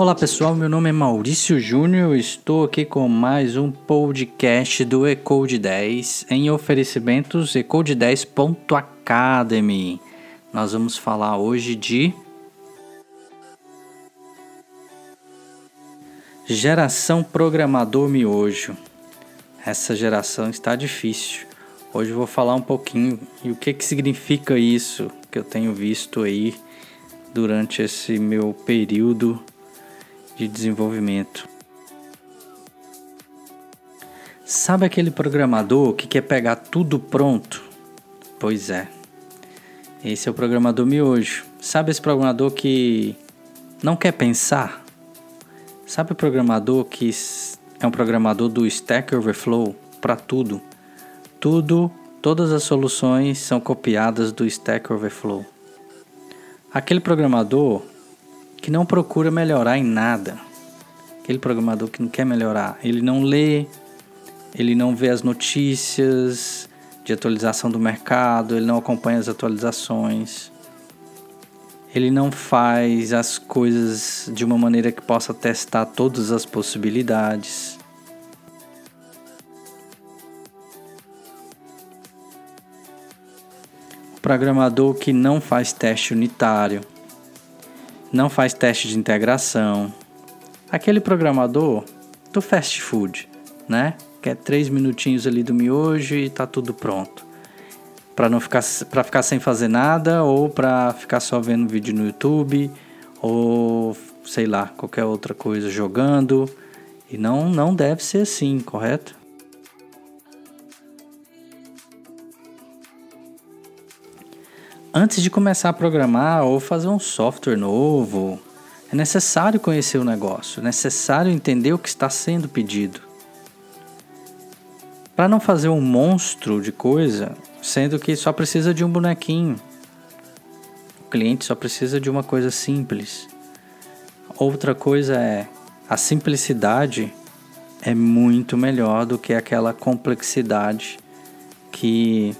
Olá pessoal, meu nome é Maurício Júnior, estou aqui com mais um podcast do Ecode 10 em oferecimentos ecode10.academy. Nós vamos falar hoje de geração programador miojo. Essa geração está difícil. Hoje eu vou falar um pouquinho e o que que significa isso que eu tenho visto aí durante esse meu período de desenvolvimento. Sabe aquele programador que quer pegar tudo pronto? Pois é. Esse é o programador miojo. Sabe esse programador que não quer pensar? Sabe o programador que é um programador do Stack Overflow para tudo? Tudo, todas as soluções são copiadas do Stack Overflow. Aquele programador que não procura melhorar em nada. Aquele programador que não quer melhorar. Ele não lê, ele não vê as notícias de atualização do mercado, ele não acompanha as atualizações. Ele não faz as coisas de uma maneira que possa testar todas as possibilidades. O programador que não faz teste unitário não faz teste de integração. Aquele programador do fast food, né? Que é três minutinhos ali do miojo e tá tudo pronto. Para não ficar para ficar sem fazer nada ou para ficar só vendo vídeo no YouTube ou sei lá, qualquer outra coisa jogando. E não não deve ser assim, correto? Antes de começar a programar ou fazer um software novo, é necessário conhecer o negócio, é necessário entender o que está sendo pedido. Para não fazer um monstro de coisa, sendo que só precisa de um bonequinho. O cliente só precisa de uma coisa simples. Outra coisa é a simplicidade é muito melhor do que aquela complexidade que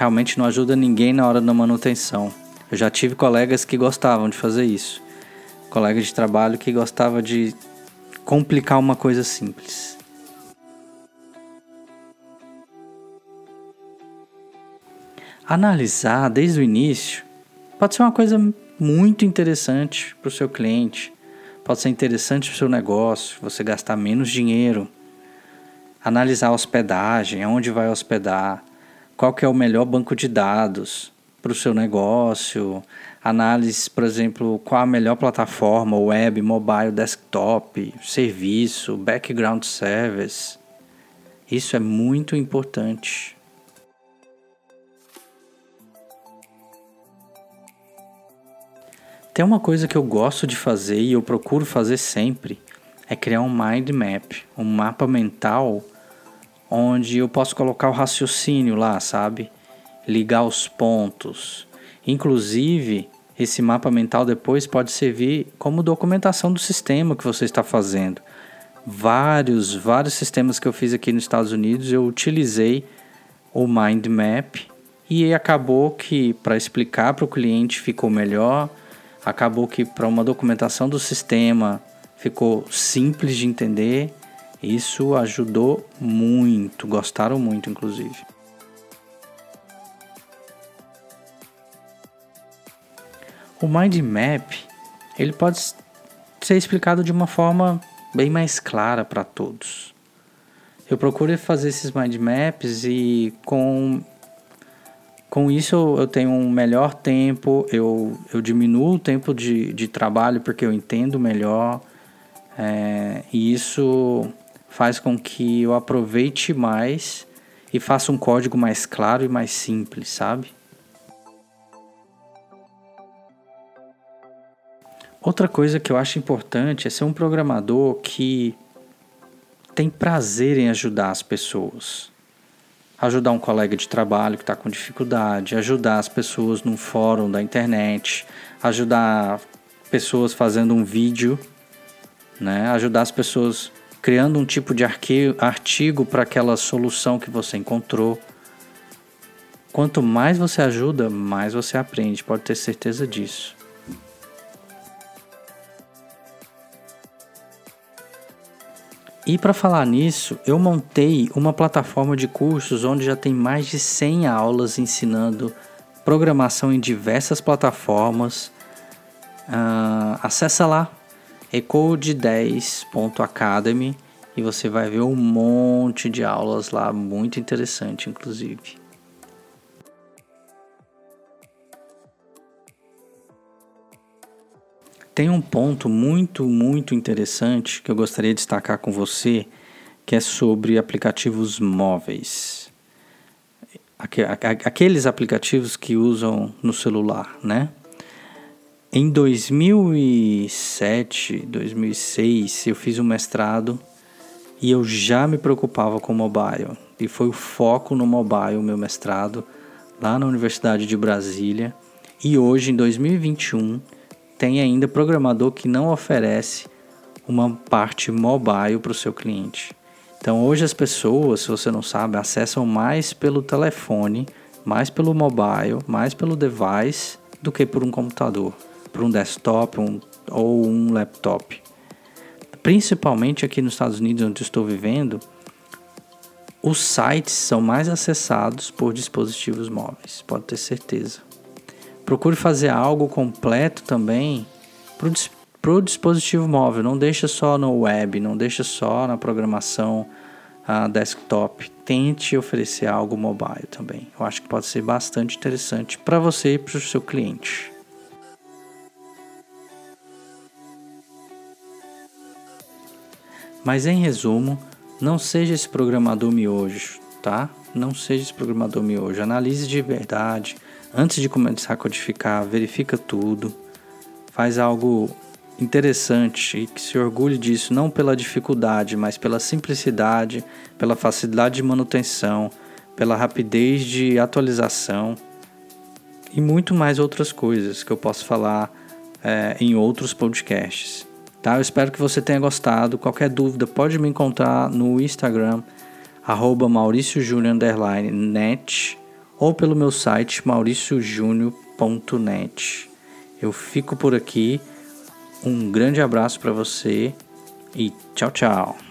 realmente não ajuda ninguém na hora da manutenção. Eu já tive colegas que gostavam de fazer isso. Colegas de trabalho que gostava de complicar uma coisa simples. Analisar desde o início pode ser uma coisa muito interessante para o seu cliente, pode ser interessante para o seu negócio, você gastar menos dinheiro. Analisar a hospedagem, aonde vai hospedar, qual que é o melhor banco de dados para o seu negócio, análise, por exemplo, qual a melhor plataforma, web, mobile, desktop, serviço, background service. Isso é muito importante. Tem uma coisa que eu gosto de fazer e eu procuro fazer sempre, é criar um mind map, um mapa mental onde eu posso colocar o raciocínio lá, sabe? Ligar os pontos. Inclusive, esse mapa mental depois pode servir como documentação do sistema que você está fazendo. Vários, vários sistemas que eu fiz aqui nos Estados Unidos, eu utilizei o mind map e acabou que para explicar para o cliente ficou melhor, acabou que para uma documentação do sistema ficou simples de entender isso ajudou muito, gostaram muito, inclusive. O mind map ele pode ser explicado de uma forma bem mais clara para todos. Eu procuro fazer esses mind maps e com com isso eu tenho um melhor tempo, eu, eu diminuo o tempo de, de trabalho porque eu entendo melhor. É, e isso faz com que eu aproveite mais e faça um código mais claro e mais simples, sabe? Outra coisa que eu acho importante é ser um programador que tem prazer em ajudar as pessoas. Ajudar um colega de trabalho que está com dificuldade, ajudar as pessoas num fórum da internet, ajudar pessoas fazendo um vídeo, né? ajudar as pessoas criando um tipo de artigo para aquela solução que você encontrou. Quanto mais você ajuda, mais você aprende, pode ter certeza disso. E para falar nisso, eu montei uma plataforma de cursos onde já tem mais de 100 aulas ensinando programação em diversas plataformas. Uh, acessa lá ecode10.academy e você vai ver um monte de aulas lá, muito interessante, inclusive. Tem um ponto muito, muito interessante que eu gostaria de destacar com você, que é sobre aplicativos móveis. Aqueles aplicativos que usam no celular, né? Em 2007, 2006, eu fiz um mestrado e eu já me preocupava com mobile. E foi o foco no mobile, meu mestrado, lá na Universidade de Brasília. E hoje, em 2021, tem ainda programador que não oferece uma parte mobile para o seu cliente. Então hoje as pessoas, se você não sabe, acessam mais pelo telefone, mais pelo mobile, mais pelo device do que por um computador, por um desktop um, ou um laptop. Principalmente aqui nos Estados Unidos, onde estou vivendo, os sites são mais acessados por dispositivos móveis, pode ter certeza. Procure fazer algo completo também para o dispositivo móvel. Não deixa só no web, não deixa só na programação uh, desktop. Tente oferecer algo mobile também. Eu acho que pode ser bastante interessante para você e para o seu cliente. Mas em resumo, não seja esse programador miojo, tá? Não seja esse programador miojo. Analise de verdade Antes de começar a codificar, verifica tudo, faz algo interessante e que se orgulhe disso não pela dificuldade, mas pela simplicidade, pela facilidade de manutenção, pela rapidez de atualização e muito mais outras coisas que eu posso falar é, em outros podcasts. Tá? Eu espero que você tenha gostado. Qualquer dúvida pode me encontrar no Instagram, arroba mauriciojúnior_net ou pelo meu site mauriciojunio.net. Eu fico por aqui. Um grande abraço para você e tchau, tchau.